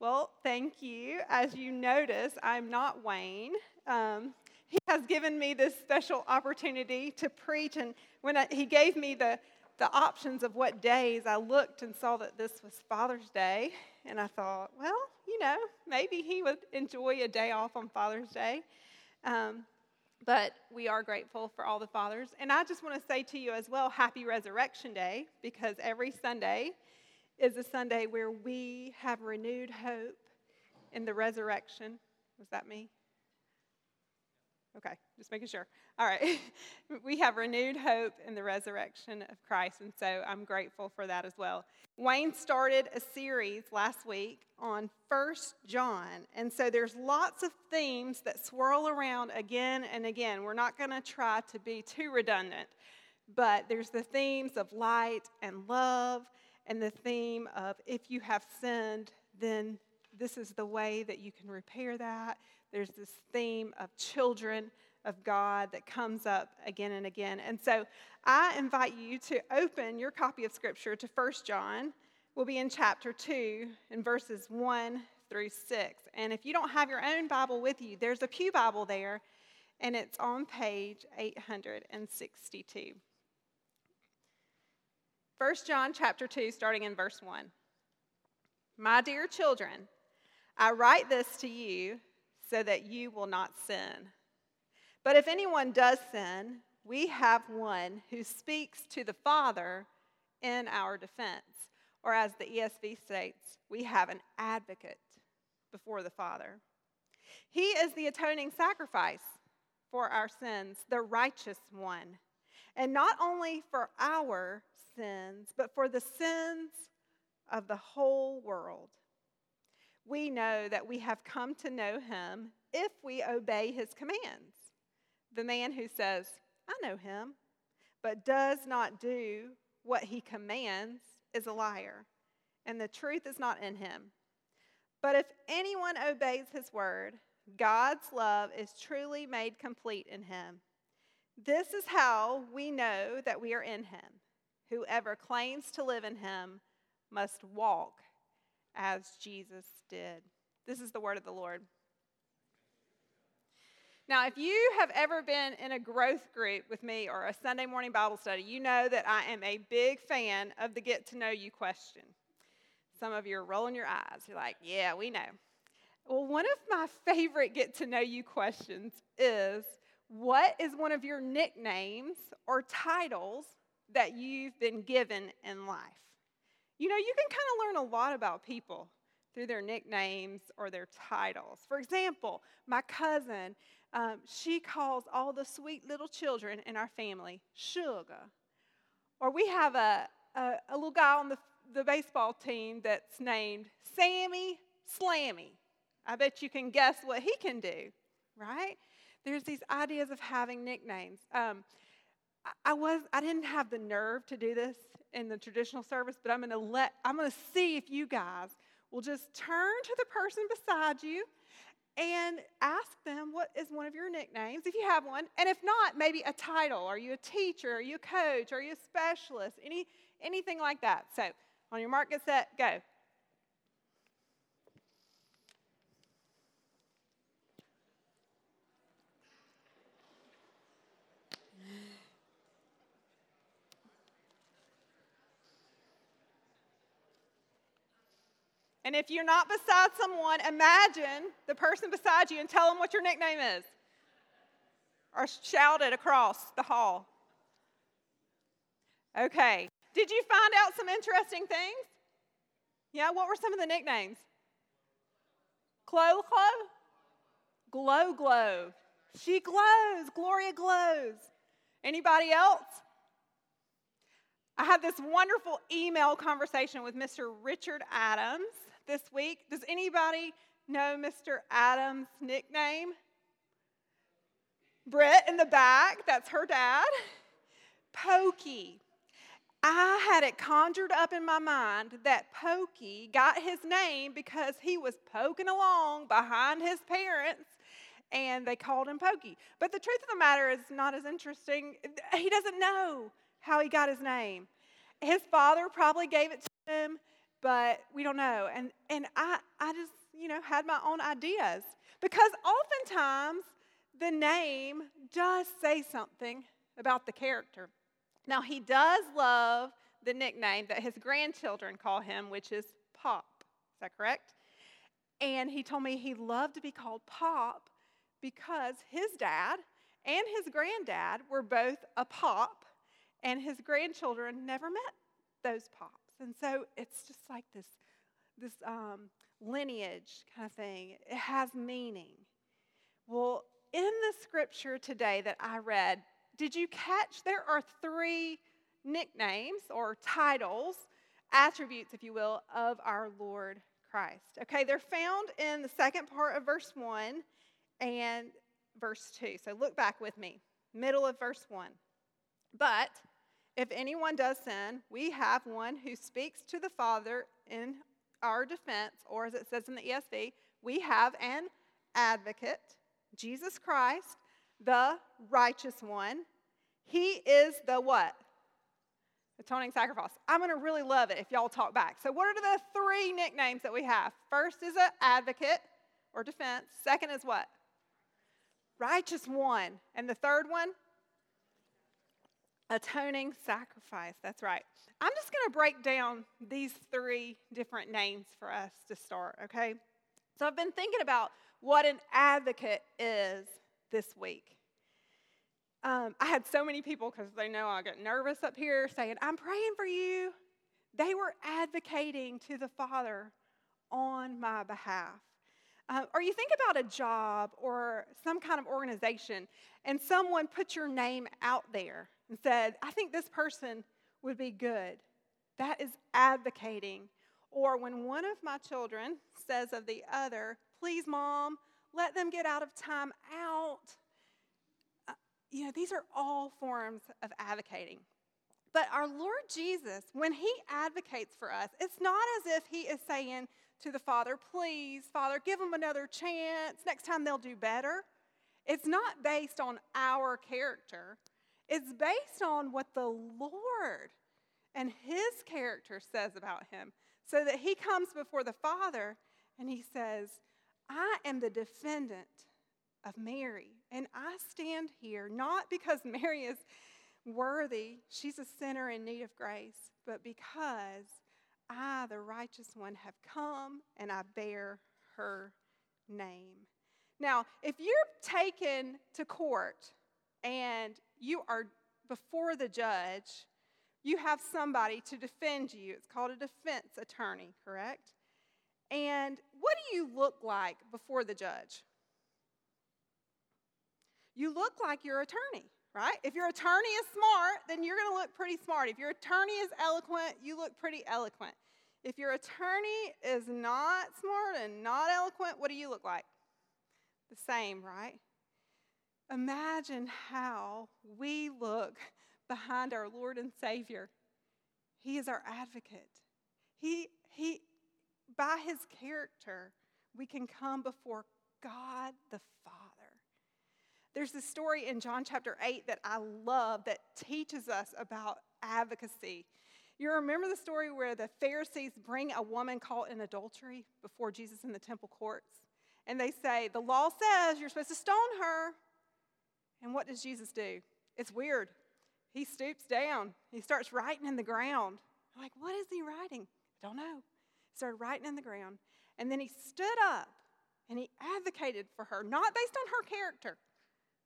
Well, thank you. As you notice, I'm not Wayne. Um, he has given me this special opportunity to preach, and when I, he gave me the, the options of what days, I looked and saw that this was Father's Day, and I thought, well, you know, maybe he would enjoy a day off on Father's Day. Um, but we are grateful for all the fathers. And I just want to say to you as well, Happy Resurrection Day, because every Sunday is a Sunday where we have renewed hope in the resurrection. Was that me? Okay, just making sure. All right. we have renewed hope in the resurrection of Christ, and so I'm grateful for that as well. Wayne started a series last week on First John, and so there's lots of themes that swirl around again and again. We're not going to try to be too redundant, but there's the themes of light and love, and the theme of if you have sinned, then this is the way that you can repair that. There's this theme of children of God that comes up again and again. And so I invite you to open your copy of Scripture to 1 John. We'll be in chapter 2 in verses 1 through 6. And if you don't have your own Bible with you, there's a Pew Bible there, and it's on page 862. 1 John chapter 2, starting in verse 1. My dear children, I write this to you so that you will not sin. But if anyone does sin, we have one who speaks to the Father in our defense. Or as the ESV states, we have an advocate before the Father. He is the atoning sacrifice for our sins, the righteous one. And not only for our sins, but for the sins of the whole world we know that we have come to know him if we obey his commands. The man who says, I know him, but does not do what he commands is a liar, and the truth is not in him. But if anyone obeys his word, God's love is truly made complete in him. This is how we know that we are in him. Whoever claims to live in him must walk as Jesus did. This is the word of the Lord. Now, if you have ever been in a growth group with me or a Sunday morning Bible study, you know that I am a big fan of the get to know you question. Some of you are rolling your eyes. You're like, yeah, we know. Well, one of my favorite get to know you questions is what is one of your nicknames or titles that you've been given in life? You know, you can kind of learn a lot about people through their nicknames or their titles. For example, my cousin, um, she calls all the sweet little children in our family sugar. Or we have a, a, a little guy on the, the baseball team that's named Sammy Slammy. I bet you can guess what he can do, right? There's these ideas of having nicknames. Um, I was I didn't have the nerve to do this in the traditional service, but I'm going to let I'm going to see if you guys will just turn to the person beside you and ask them what is one of your nicknames if you have one. And if not maybe a title. Are you a teacher? Are you a coach? Are you a specialist? Any anything like that. So on your mark get set go And if you're not beside someone, imagine the person beside you and tell them what your nickname is. Or shout it across the hall. Okay. Did you find out some interesting things? Yeah, what were some of the nicknames? Glow Glow? Glow Glow. She glows. Gloria glows. Anybody else? I had this wonderful email conversation with Mr. Richard Adams this week. Does anybody know Mr. Adams' nickname? Britt in the back, that's her dad. Pokey. I had it conjured up in my mind that Pokey got his name because he was poking along behind his parents and they called him Pokey. But the truth of the matter is not as interesting. He doesn't know how he got his name. His father probably gave it to him but we don't know. And, and I, I just, you know, had my own ideas because oftentimes the name does say something about the character. Now, he does love the nickname that his grandchildren call him, which is Pop. Is that correct? And he told me he loved to be called Pop because his dad and his granddad were both a pop, and his grandchildren never met those pops. And so it's just like this, this um, lineage kind of thing. It has meaning. Well, in the scripture today that I read, did you catch there are three nicknames or titles, attributes, if you will, of our Lord Christ? Okay, they're found in the second part of verse 1 and verse 2. So look back with me, middle of verse 1. But if anyone does sin, we have one who speaks to the Father in our defense, or as it says in the ESV, we have an advocate, Jesus Christ, the righteous one. He is the what? Atoning sacrifice. I'm going to really love it if y'all talk back. So, what are the three nicknames that we have? First is an advocate or defense. Second is what? Righteous one. And the third one? Atoning sacrifice. That's right. I'm just going to break down these three different names for us to start, okay? So I've been thinking about what an advocate is this week. Um, I had so many people, because they know I get nervous up here, saying, I'm praying for you. They were advocating to the Father on my behalf. Uh, or you think about a job or some kind of organization, and someone put your name out there and said, I think this person would be good. That is advocating. Or when one of my children says of the other, please, mom, let them get out of time out. Uh, you know, these are all forms of advocating. But our Lord Jesus, when he advocates for us, it's not as if he is saying to the Father, please, Father, give them another chance. Next time they'll do better. It's not based on our character, it's based on what the Lord and his character says about him. So that he comes before the Father and he says, I am the defendant of Mary. And I stand here not because Mary is worthy, she's a sinner in need of grace, but because I, the righteous one, have come and I bear her name. Now, if you're taken to court and you are before the judge, you have somebody to defend you. It's called a defense attorney, correct? And what do you look like before the judge? You look like your attorney, right? If your attorney is smart, then you're going to look pretty smart. If your attorney is eloquent, you look pretty eloquent. If your attorney is not smart and not eloquent, what do you look like? The same, right? Imagine how we look behind our Lord and Savior. He is our advocate. He, he, by his character, we can come before God the Father. There's a story in John chapter 8 that I love that teaches us about advocacy. You remember the story where the Pharisees bring a woman caught in adultery before Jesus in the temple courts? And they say, The law says you're supposed to stone her. And what does Jesus do? It's weird. He stoops down, he starts writing in the ground. I'm like, What is he writing? I don't know. He started writing in the ground. And then he stood up and he advocated for her, not based on her character,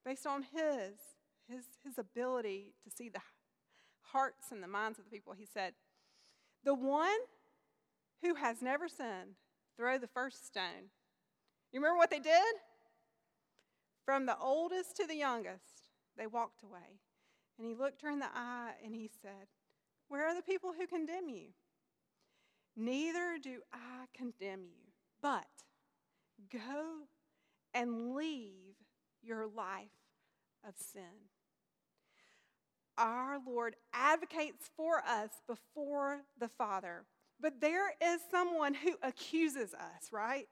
based on his, his, his ability to see the hearts and the minds of the people, he said, The one who has never sinned, throw the first stone. You remember what they did? From the oldest to the youngest, they walked away. And he looked her in the eye and he said, Where are the people who condemn you? Neither do I condemn you, but go and leave your life of sin our Lord advocates for us before the Father. But there is someone who accuses us, right?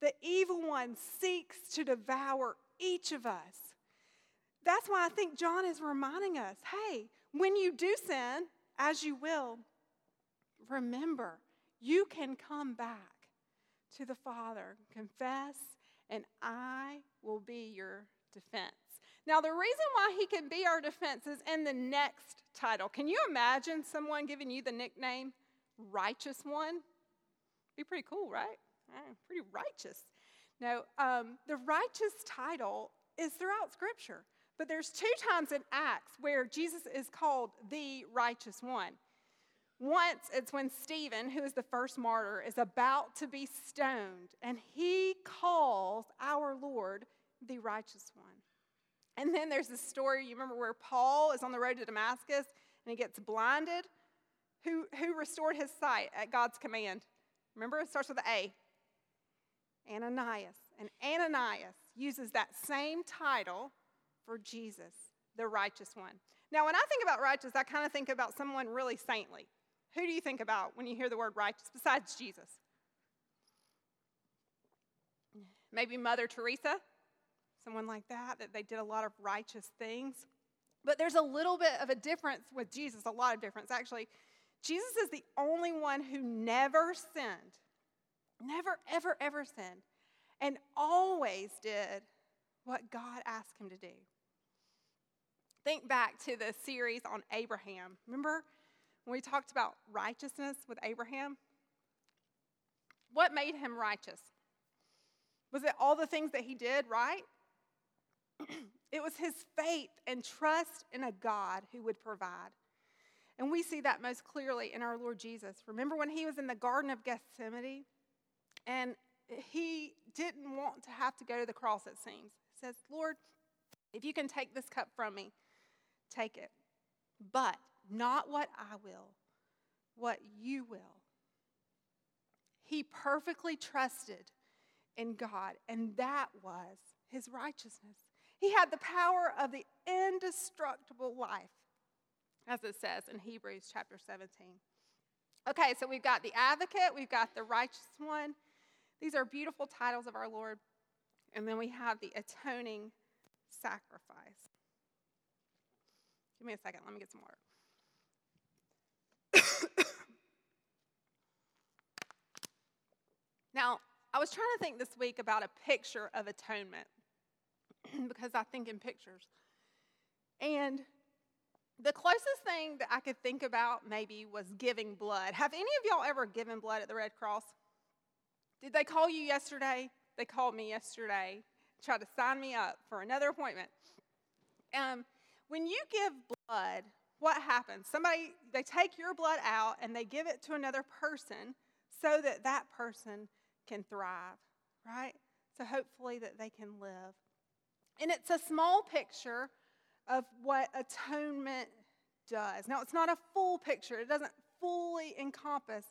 The evil one seeks to devour each of us. That's why I think John is reminding us hey, when you do sin, as you will, remember you can come back to the Father, confess, and I will be your defense. Now, the reason why he can be our defense is in the next title. Can you imagine someone giving you the nickname Righteous One? Be pretty cool, right? Pretty righteous. No, um, the righteous title is throughout Scripture, but there's two times in Acts where Jesus is called the righteous one. Once it's when Stephen, who is the first martyr, is about to be stoned, and he calls our Lord the righteous one. And then there's this story, you remember where Paul is on the road to Damascus and he gets blinded? Who, who restored his sight at God's command? Remember, it starts with A. Ananias. And Ananias uses that same title for Jesus, the righteous one. Now, when I think about righteous, I kind of think about someone really saintly. Who do you think about when you hear the word righteous besides Jesus? Maybe Mother Teresa, someone like that, that they did a lot of righteous things. But there's a little bit of a difference with Jesus, a lot of difference. Actually, Jesus is the only one who never sinned, never, ever, ever sinned, and always did what God asked him to do. Think back to the series on Abraham. Remember when we talked about righteousness with Abraham? What made him righteous? Was it all the things that he did right? it was his faith and trust in a God who would provide. And we see that most clearly in our Lord Jesus. Remember when he was in the Garden of Gethsemane and he didn't want to have to go to the cross, it seems. He says, Lord, if you can take this cup from me, take it. But not what I will, what you will. He perfectly trusted in God, and that was his righteousness. He had the power of the indestructible life, as it says in Hebrews chapter 17. Okay, so we've got the advocate, we've got the righteous one. These are beautiful titles of our Lord. And then we have the atoning sacrifice. Give me a second, let me get some water. now, I was trying to think this week about a picture of atonement because I think in pictures. And the closest thing that I could think about maybe was giving blood. Have any of y'all ever given blood at the Red Cross? Did they call you yesterday? They called me yesterday, tried to sign me up for another appointment. Um, when you give blood, what happens? Somebody, they take your blood out and they give it to another person so that that person can thrive, right? So hopefully that they can live. And it's a small picture of what atonement does. Now, it's not a full picture, it doesn't fully encompass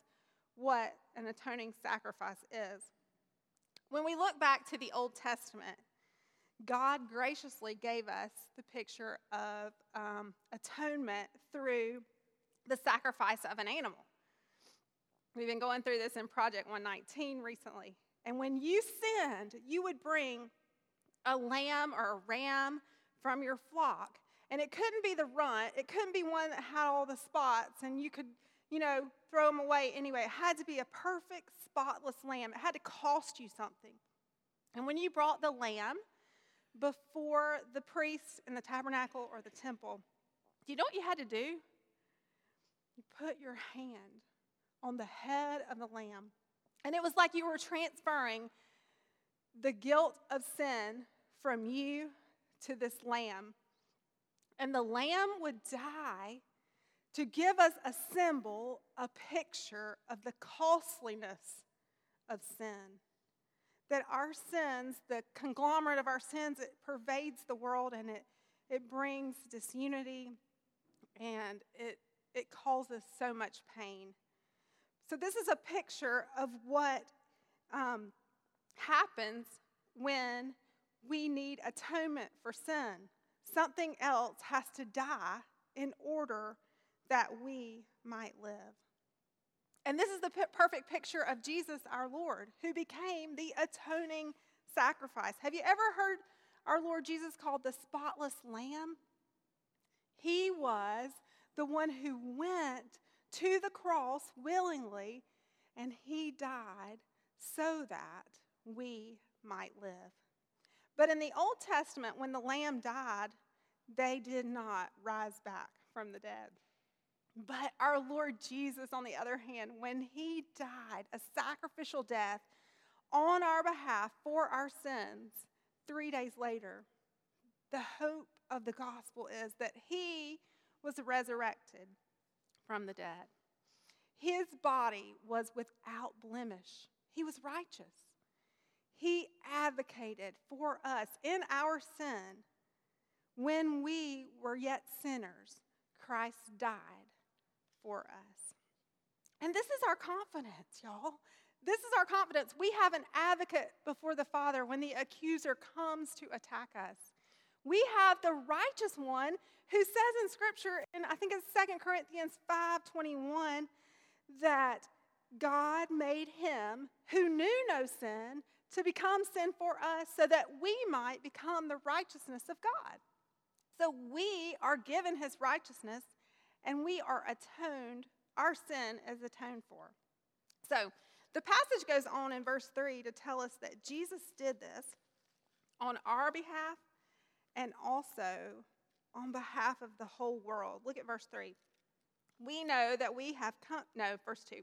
what an atoning sacrifice is. When we look back to the Old Testament, God graciously gave us the picture of um, atonement through the sacrifice of an animal. We've been going through this in Project 119 recently. And when you sinned, you would bring a lamb or a ram from your flock. And it couldn't be the runt, it couldn't be one that had all the spots and you could, you know, throw them away anyway. It had to be a perfect, spotless lamb. It had to cost you something. And when you brought the lamb before the priest in the tabernacle or the temple, do you know what you had to do? You put your hand on the head of the lamb. And it was like you were transferring the guilt of sin from you to this lamb. And the lamb would die to give us a symbol, a picture of the costliness of sin. That our sins, the conglomerate of our sins, it pervades the world and it, it brings disunity and it, it causes so much pain. So, this is a picture of what um, happens when we need atonement for sin. Something else has to die in order that we might live. And this is the p- perfect picture of Jesus our Lord, who became the atoning sacrifice. Have you ever heard our Lord Jesus called the spotless lamb? He was the one who went to the cross willingly and he died so that we might live. But in the Old Testament, when the lamb died, they did not rise back from the dead. But our Lord Jesus, on the other hand, when he died a sacrificial death on our behalf for our sins, three days later, the hope of the gospel is that he was resurrected from the dead. His body was without blemish, he was righteous. He advocated for us in our sin. When we were yet sinners, Christ died for us. And this is our confidence, y'all. This is our confidence. We have an advocate before the Father when the accuser comes to attack us. We have the righteous one who says in Scripture, and I think it's 2 Corinthians 5:21, that God made him who knew no sin to become sin for us so that we might become the righteousness of God. So we are given his righteousness and we are atoned, our sin is atoned for. So the passage goes on in verse 3 to tell us that Jesus did this on our behalf and also on behalf of the whole world. Look at verse 3. We know that we have come, no, verse 2.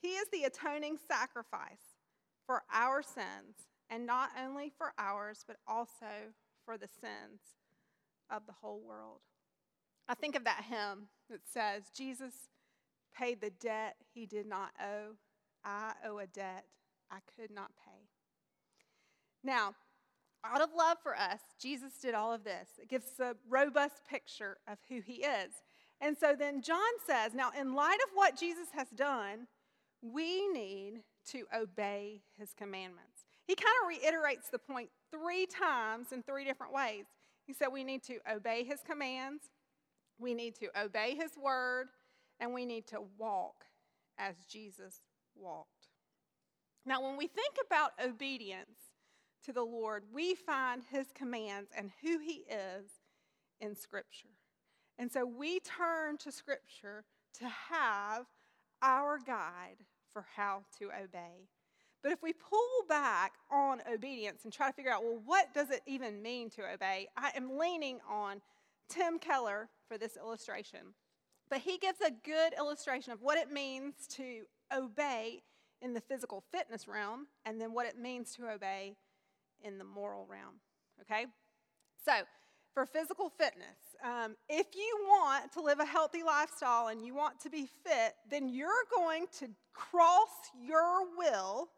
He is the atoning sacrifice for our sins, and not only for ours, but also for the sins of the whole world. I think of that hymn that says, Jesus paid the debt he did not owe. I owe a debt I could not pay. Now, out of love for us, Jesus did all of this. It gives a robust picture of who he is. And so then John says, now, in light of what Jesus has done, we need to obey his commandments. He kind of reiterates the point three times in three different ways. He said we need to obey his commands, we need to obey his word, and we need to walk as Jesus walked. Now, when we think about obedience to the Lord, we find his commands and who he is in Scripture. And so we turn to Scripture to have our guide for how to obey. But if we pull back on obedience and try to figure out, well, what does it even mean to obey? I am leaning on Tim Keller for this illustration. But he gives a good illustration of what it means to obey in the physical fitness realm and then what it means to obey in the moral realm. Okay? So, for physical fitness, um, if you want to live a healthy lifestyle and you want to be fit, then you're going to cross your will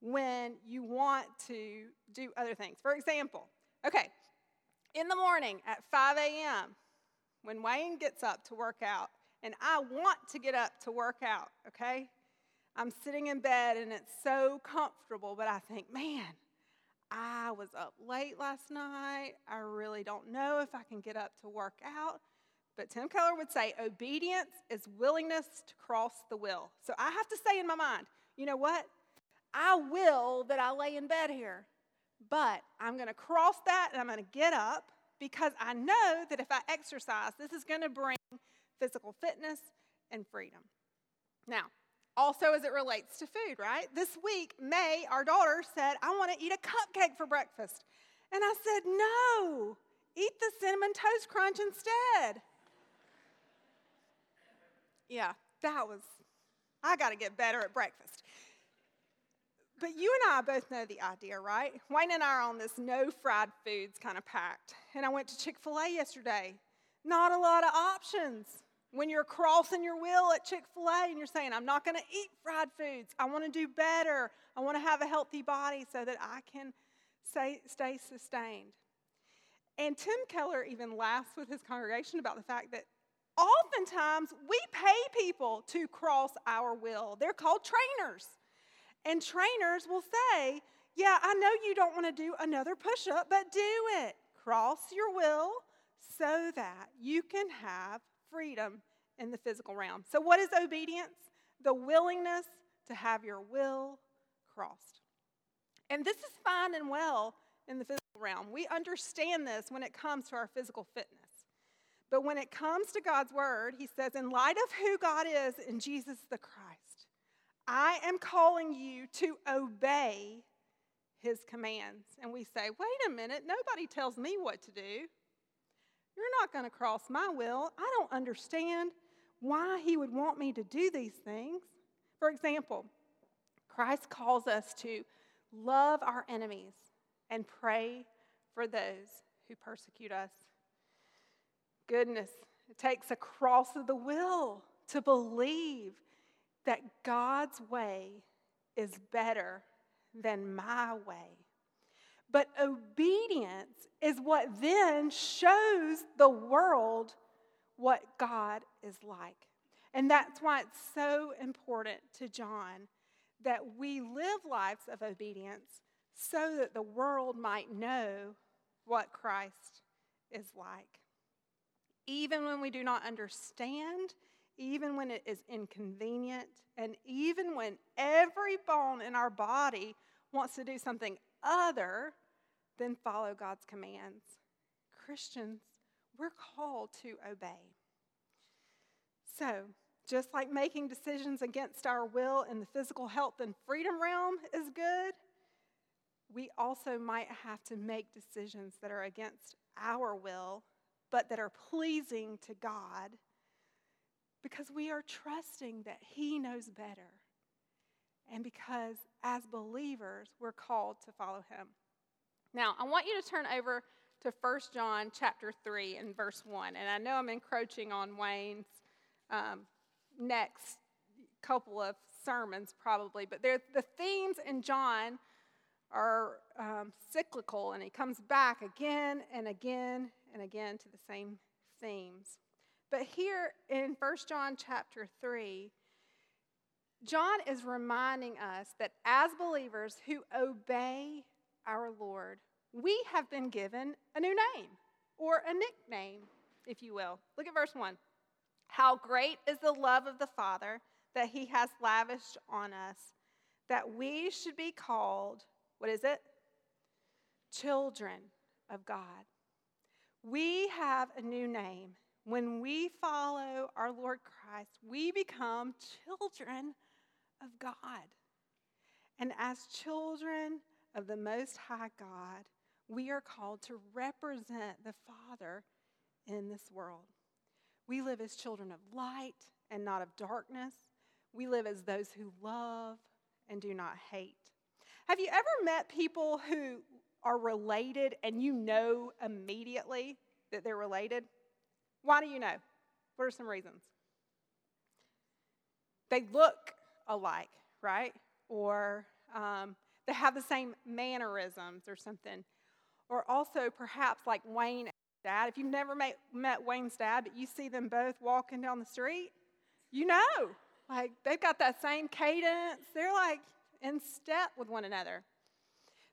when you want to do other things. For example, okay, in the morning at 5 a.m., when Wayne gets up to work out, and I want to get up to work out, okay? I'm sitting in bed and it's so comfortable, but I think, man, I was up late last night. I really don't know if I can get up to work out. But Tim Keller would say obedience is willingness to cross the will. So I have to say in my mind, you know what? I will that I lay in bed here, but I'm going to cross that and I'm going to get up because I know that if I exercise, this is going to bring physical fitness and freedom. Now, also, as it relates to food, right? This week, May, our daughter, said, I want to eat a cupcake for breakfast. And I said, No, eat the cinnamon toast crunch instead. Yeah, that was, I got to get better at breakfast. But you and I both know the idea, right? Wayne and I are on this no fried foods kind of pact. And I went to Chick fil A yesterday. Not a lot of options when you're crossing your will at Chick fil A and you're saying, I'm not going to eat fried foods, I want to do better, I want to have a healthy body so that I can stay, stay sustained. And Tim Keller even laughs with his congregation about the fact that oftentimes we pay people to cross our will. They're called trainers. And trainers will say, Yeah, I know you don't want to do another push up, but do it. Cross your will so that you can have freedom in the physical realm. So, what is obedience? The willingness to have your will crossed. And this is fine and well in the physical realm. We understand this when it comes to our physical fitness. But when it comes to God's word, he says, in light of who God is in Jesus the Christ, I am calling you to obey his commands. And we say, wait a minute, nobody tells me what to do. You're not going to cross my will. I don't understand why he would want me to do these things. For example, Christ calls us to love our enemies and pray for those who persecute us. Goodness, it takes a cross of the will to believe that God's way is better than my way. But obedience is what then shows the world what God is like. And that's why it's so important to John that we live lives of obedience so that the world might know what Christ is like. Even when we do not understand, even when it is inconvenient, and even when every bone in our body wants to do something other than follow God's commands. Christians, we're called to obey. So, just like making decisions against our will in the physical health and freedom realm is good, we also might have to make decisions that are against our will, but that are pleasing to God because we are trusting that He knows better. And because as believers, we're called to follow Him. Now, I want you to turn over to 1 John chapter 3 and verse 1. And I know I'm encroaching on Wayne's um, next couple of sermons, probably, but the themes in John are um, cyclical, and he comes back again and again and again to the same themes. But here in 1 John chapter 3, John is reminding us that as believers who obey our Lord, we have been given a new name or a nickname, if you will. Look at verse 1. How great is the love of the Father that he has lavished on us, that we should be called, what is it? Children of God. We have a new name. When we follow our Lord Christ, we become children of God. And as children of the Most High God, we are called to represent the Father in this world. We live as children of light and not of darkness. We live as those who love and do not hate. Have you ever met people who are related and you know immediately that they're related? Why do you know? What are some reasons? They look alike, right? Or um, they have the same mannerisms or something. Or also, perhaps like Wayne dad. If you've never met, met Wayne's dad, but you see them both walking down the street, you know, like they've got that same cadence. They're like in step with one another.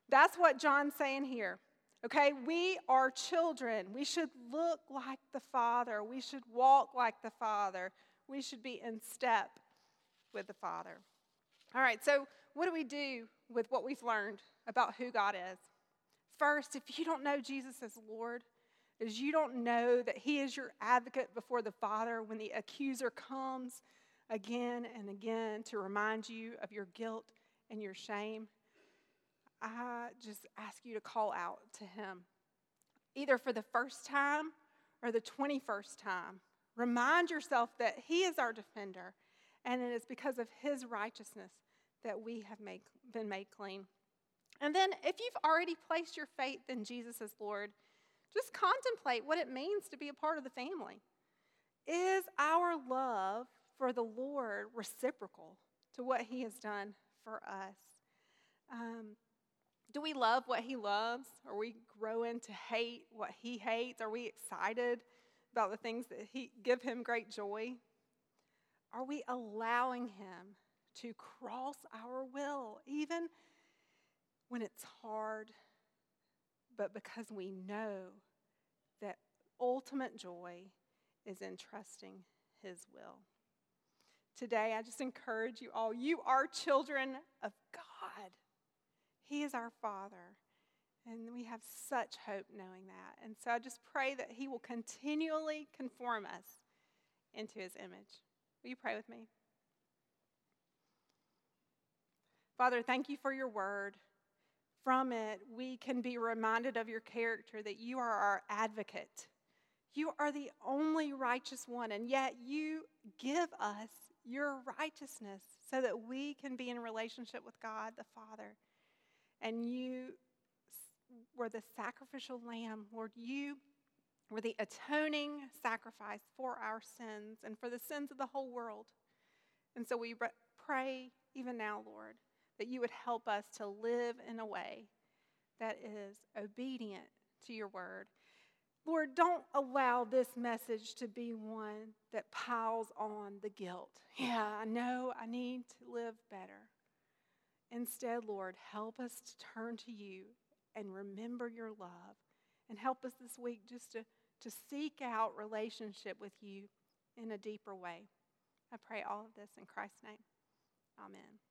That's what John's saying here. Okay, we are children. We should look like the Father. We should walk like the Father. We should be in step with the Father. All right, so what do we do with what we've learned about who God is? First, if you don't know Jesus as Lord, is you don't know that He is your advocate before the Father when the accuser comes again and again to remind you of your guilt and your shame, I just ask you to call out to Him, either for the first time or the 21st time. Remind yourself that He is our defender, and it is because of His righteousness that we have made, been made clean. And then, if you've already placed your faith in Jesus as Lord, just contemplate what it means to be a part of the family. Is our love for the Lord reciprocal to what He has done for us? Um, do we love what he loves? Are we growing to hate what he hates? Are we excited about the things that he give him great joy? Are we allowing him to cross our will even when it's hard, but because we know that ultimate joy is in trusting his will? Today, I just encourage you all you are children of God. He is our Father. And we have such hope knowing that. And so I just pray that He will continually conform us into His image. Will you pray with me? Father, thank you for your word. From it, we can be reminded of your character that you are our advocate. You are the only righteous one, and yet you give us your righteousness so that we can be in relationship with God the Father. And you were the sacrificial lamb. Lord, you were the atoning sacrifice for our sins and for the sins of the whole world. And so we pray even now, Lord, that you would help us to live in a way that is obedient to your word. Lord, don't allow this message to be one that piles on the guilt. Yeah, I know I need to live better. Instead, Lord, help us to turn to you and remember your love. And help us this week just to, to seek out relationship with you in a deeper way. I pray all of this in Christ's name. Amen.